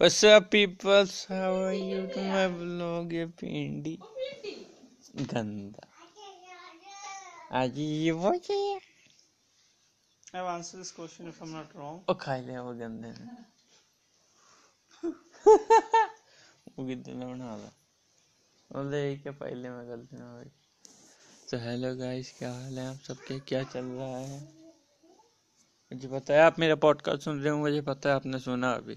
What's up, people? How are you to my vlog? ये पिंडी गंदा आज ये वो ये I've answered this question if I'm not wrong. ओ खा लिया वो गंदे ने वो कितने बना ला बोल दे क्या पहले मैं गलती ना हुई तो हेलो गाइस क्या हाल है आप सबके क्या चल रहा है मुझे पता है आप मेरा पॉडकास्ट सुन रहे हो मुझे पता है आपने सुना अभी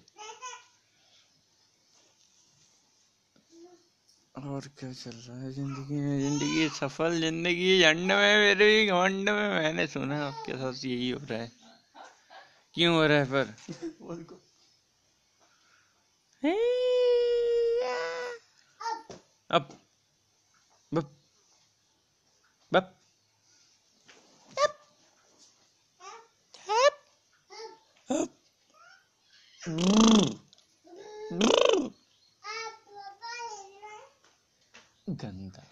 और क्या चल रहा है ज़िंदगी में? ज़िंदगी सफल ज़िंदगी झंड में मेरे भी घमंड में। मैंने सुना आपके साथ यही हो रहा है। क्यों हो रहा है पर? अब बप बप गंदा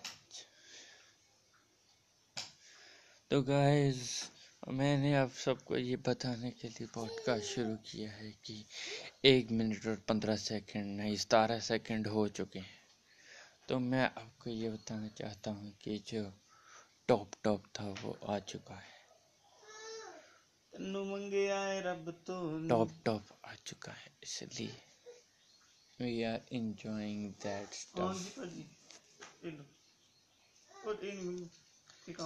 तो गाइस मैंने आप सबको ये बताने के लिए पॉडकास्ट शुरू किया है कि एक मिनट और पंद्रह सेकंड नहीं सतारह सेकंड हो चुके हैं। तो मैं आपको ये बताना चाहता हूँ कि जो टॉप टॉप था वो आ चुका है। तो टॉप टॉप आ चुका है इसलिए we are enjoying that stuff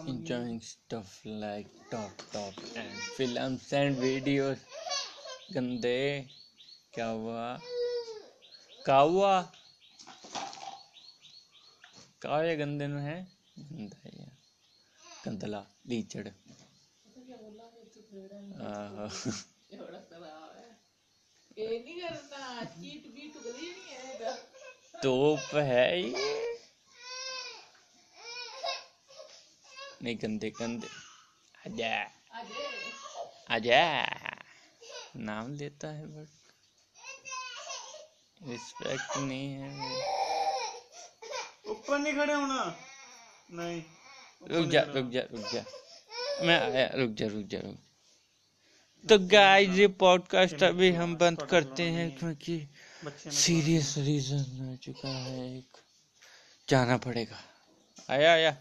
enjoying stuff like top top and films and videos. गंदे क्या हुआ क्या हुआ क्या ये गंदे में है। गंदा ये गंदला लीचड़। आहो। तोप है ये। नहीं गंदे गंदे आजा आजा नाम लेता है बट रिस्पेक्ट नहीं है ऊपर नहीं खड़े होना नहीं रुक जा रुक जा रुक जा मैं आया रुक जा रुक जा रुक तो गाइस ये पॉडकास्ट अभी हम बंद करते हैं क्योंकि सीरियस रीजन आ चुका है एक जाना पड़ेगा आया आया